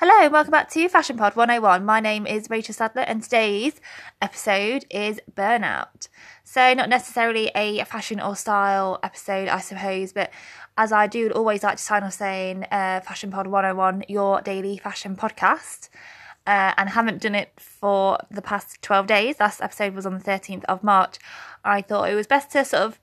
Hello, and welcome back to Fashion Pod 101. My name is Rachel Sadler, and today's episode is Burnout. So, not necessarily a fashion or style episode, I suppose, but as I do always like to sign off saying uh, Fashion Pod 101, your daily fashion podcast. Uh, and haven't done it for the past 12 days. Last episode was on the 13th of March. I thought it was best to sort of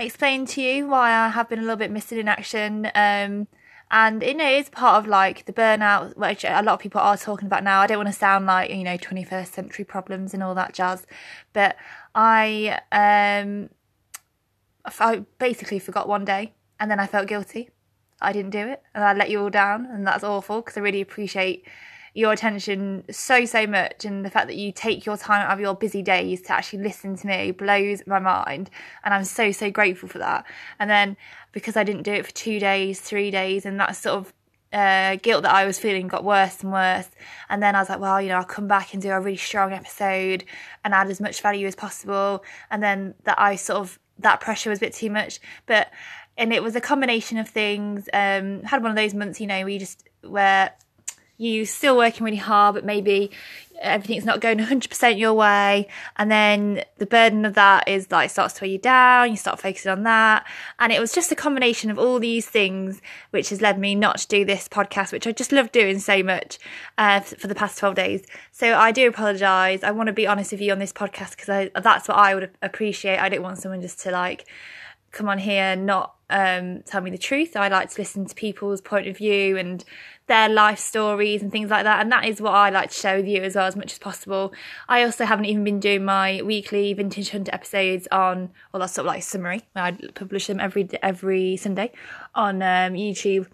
explain to you why I have been a little bit missing in action. Um, and you know it's part of like the burnout which a lot of people are talking about now. I don't want to sound like you know 21st century problems and all that jazz but i um i basically forgot one day and then i felt guilty. I didn't do it and i let you all down and that's awful because i really appreciate your attention so so much and the fact that you take your time out of your busy days to actually listen to me blows my mind and i'm so so grateful for that and then because i didn't do it for two days three days and that sort of uh, guilt that I was feeling got worse and worse. And then I was like, well, you know, I'll come back and do a really strong episode and add as much value as possible. And then that I sort of, that pressure was a bit too much. But, and it was a combination of things. Um, had one of those months, you know, where you just, where you still working really hard, but maybe everything's not going 100% your way. And then the burden of that is like starts to weigh you down. You start focusing on that. And it was just a combination of all these things, which has led me not to do this podcast, which I just love doing so much uh, for the past 12 days. So I do apologize. I want to be honest with you on this podcast because that's what I would appreciate. I don't want someone just to like, come on here not um, tell me the truth. I like to listen to people's point of view and their life stories and things like that. And that is what I like to share with you as well as much as possible. I also haven't even been doing my weekly Vintage Hunter episodes on, well, that's sort of like summary. I publish them every every Sunday on um, YouTube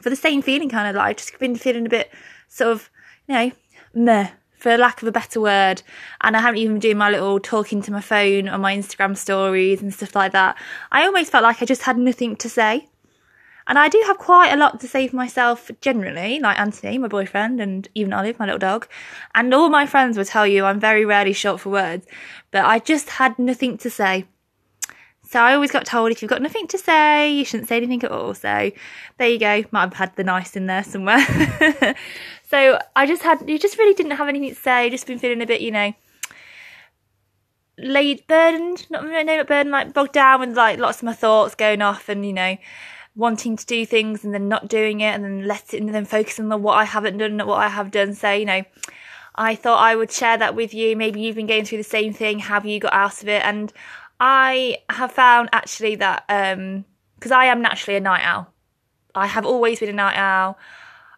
for the same feeling, kind of like I've just been feeling a bit sort of, you know, meh for lack of a better word. And I haven't even been doing my little talking to my phone on my Instagram stories and stuff like that. I almost felt like I just had nothing to say. And I do have quite a lot to say for myself generally, like Anthony, my boyfriend, and even Olive, my little dog. And all my friends will tell you I'm very rarely short for words, but I just had nothing to say. So I always got told if you've got nothing to say, you shouldn't say anything at all. So there you go. Might have had the nice in there somewhere. so I just had, you just really didn't have anything to say. Just been feeling a bit, you know, laid, burdened, not, no, not burdened, like bogged down with like lots of my thoughts going off and, you know, wanting to do things and then not doing it and then let it and then focusing on what I haven't done and what I have done. So, you know, I thought I would share that with you. Maybe you've been going through the same thing. Have you got out of it? And I have found actually that um because um, I am naturally a night owl. I have always been a night owl,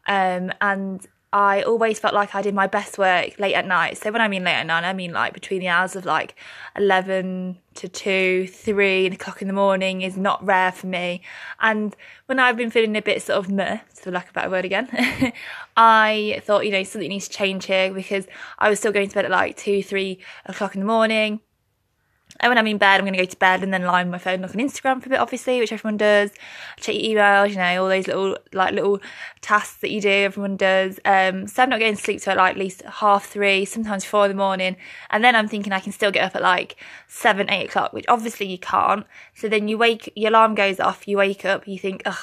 um, and I always felt like I did my best work late at night. So when I mean late at night, I mean like between the hours of like eleven to two, three o'clock in the morning is not rare for me. And when I've been feeling a bit sort of meh, for lack of a better word again, I thought you know something needs to change here because I was still going to bed at like two, three o'clock in the morning and when I'm in bed, I'm going to go to bed and then lie on my phone, look on Instagram for a bit, obviously, which everyone does. Check your emails, you know, all those little, like, little tasks that you do, everyone does. Um, so I'm not getting to sleep till like at least half three, sometimes four in the morning. And then I'm thinking I can still get up at like seven, eight o'clock, which obviously you can't. So then you wake, your alarm goes off, you wake up, you think, ugh,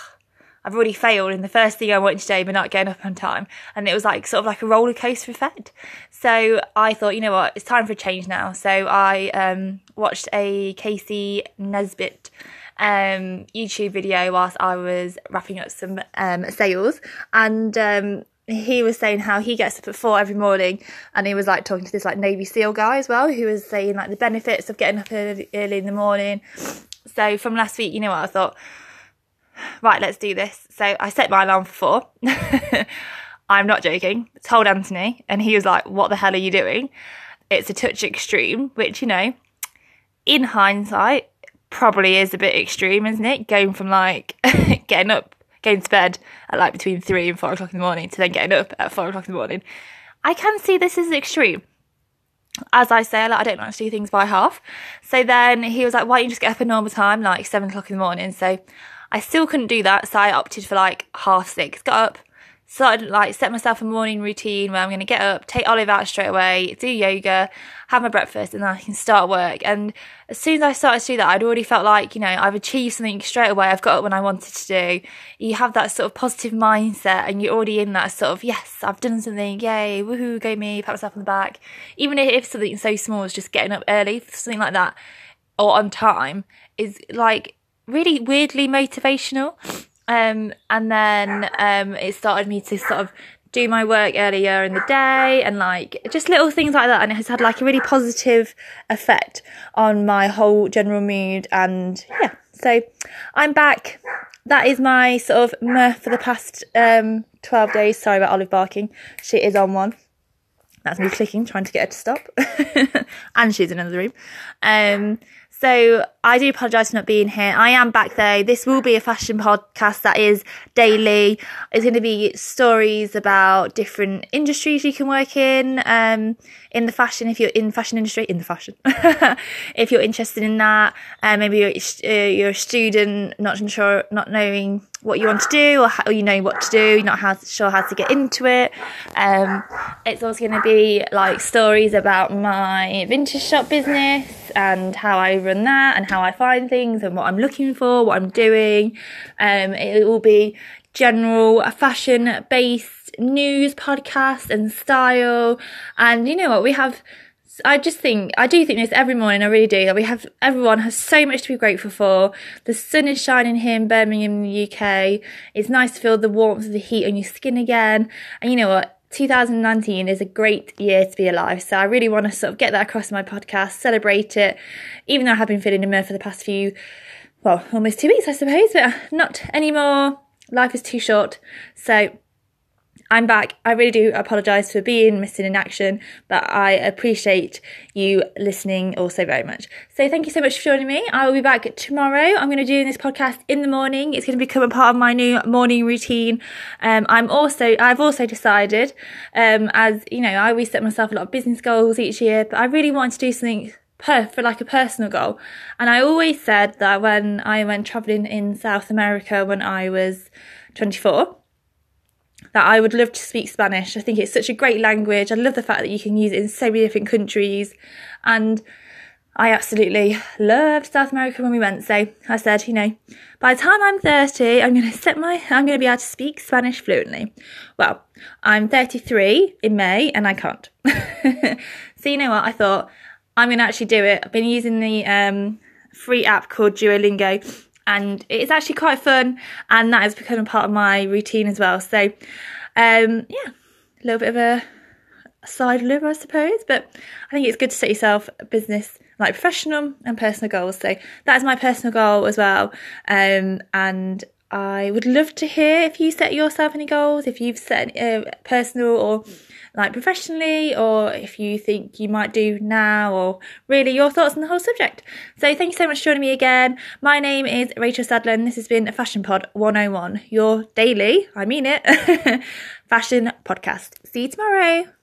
I've already failed in the first thing I wanted to do but not getting up on time. And it was like sort of like a roller coaster effect. So I thought, you know what, it's time for a change now. So I um, watched a Casey Neistat um, YouTube video whilst I was wrapping up some um, sales. And um, he was saying how he gets up at four every morning and he was like talking to this like Navy SEAL guy as well who was saying like the benefits of getting up early, early in the morning. So from last week, you know what, I thought, right, let's do this. So I set my alarm for four. I'm not joking. Told Anthony, and he was like, What the hell are you doing? It's a touch extreme, which, you know, in hindsight, probably is a bit extreme, isn't it? Going from like getting up, getting to bed at like between three and four o'clock in the morning to then getting up at four o'clock in the morning. I can see this is extreme. As I say, like, I don't like to do things by half. So then he was like, why don't you just get up at normal time, like seven o'clock in the morning? So I still couldn't do that. So I opted for like half six. Got up, started like set myself a morning routine where I'm going to get up, take Olive out straight away, do yoga, have my breakfast, and then I can start work. And as soon as I started to do that, I'd already felt like, you know, I've achieved something straight away. I've got up when I wanted to do. You have that sort of positive mindset and you're already in that sort of, yes, I've done something. Yay. Woohoo. Go me. Pat myself on the back. Even if something so small as just getting up early, something like that, or on time is like really weirdly motivational. Um, and then um, it started me to sort of do my work earlier in the day and like just little things like that. And it has had like a really positive effect on my whole general mood. And yeah so i'm back. That is my sort of mirth for the past um 12 days. Sorry about olive barking. She is on one. That's me clicking trying to get her to stop. And she's in another room. Um so I do apologise for not being here. I am back though. This will be a fashion podcast that is daily. It's going to be stories about different industries you can work in, um, in the fashion, if you're in fashion industry, in the fashion. if you're interested in that, uh, maybe you're, uh, you're a student, not sure, not knowing what you want to do or, how, or you know what to do, you're not how, sure how to get into it. Um, it's also going to be like stories about my vintage shop business and how I run that and how I find things and what I'm looking for, what I'm doing. Um, it will be general fashion based news podcast and style. And you know what? We have I just think I do think this every morning. I really do. That we have everyone has so much to be grateful for. The sun is shining here in Birmingham, in the UK. It's nice to feel the warmth of the heat on your skin again. And you know what? 2019 is a great year to be alive. So I really want to sort of get that across in my podcast, celebrate it, even though I have been feeling immersed for the past few, well, almost two weeks, I suppose, but not anymore. Life is too short. So I'm back. I really do apologise for being missing in action, but I appreciate you listening also very much. So thank you so much for joining me. I will be back tomorrow. I'm going to do this podcast in the morning. It's going to become a part of my new morning routine. Um, I'm also, I've also decided, um, as you know, I always set myself a lot of business goals each year, but I really want to do something per for like a personal goal. And I always said that when I went traveling in South America when I was 24 that I would love to speak Spanish. I think it's such a great language. I love the fact that you can use it in so many different countries. And I absolutely loved South America when we went. So I said, you know, by the time I'm 30, I'm going to set my, I'm going to be able to speak Spanish fluently. Well, I'm 33 in May and I can't. so you know what? I thought I'm going to actually do it. I've been using the um, free app called Duolingo and it's actually quite fun and that has become a part of my routine as well. So um, yeah a little bit of a side loop i suppose but i think it's good to set yourself business like professional and personal goals. So that is my personal goal as well um, and i would love to hear if you set yourself any goals if you've set uh, personal or like professionally or if you think you might do now or really your thoughts on the whole subject. So thank you so much for joining me again. My name is Rachel Sadler and this has been Fashion Pod 101, your daily, I mean it, fashion podcast. See you tomorrow.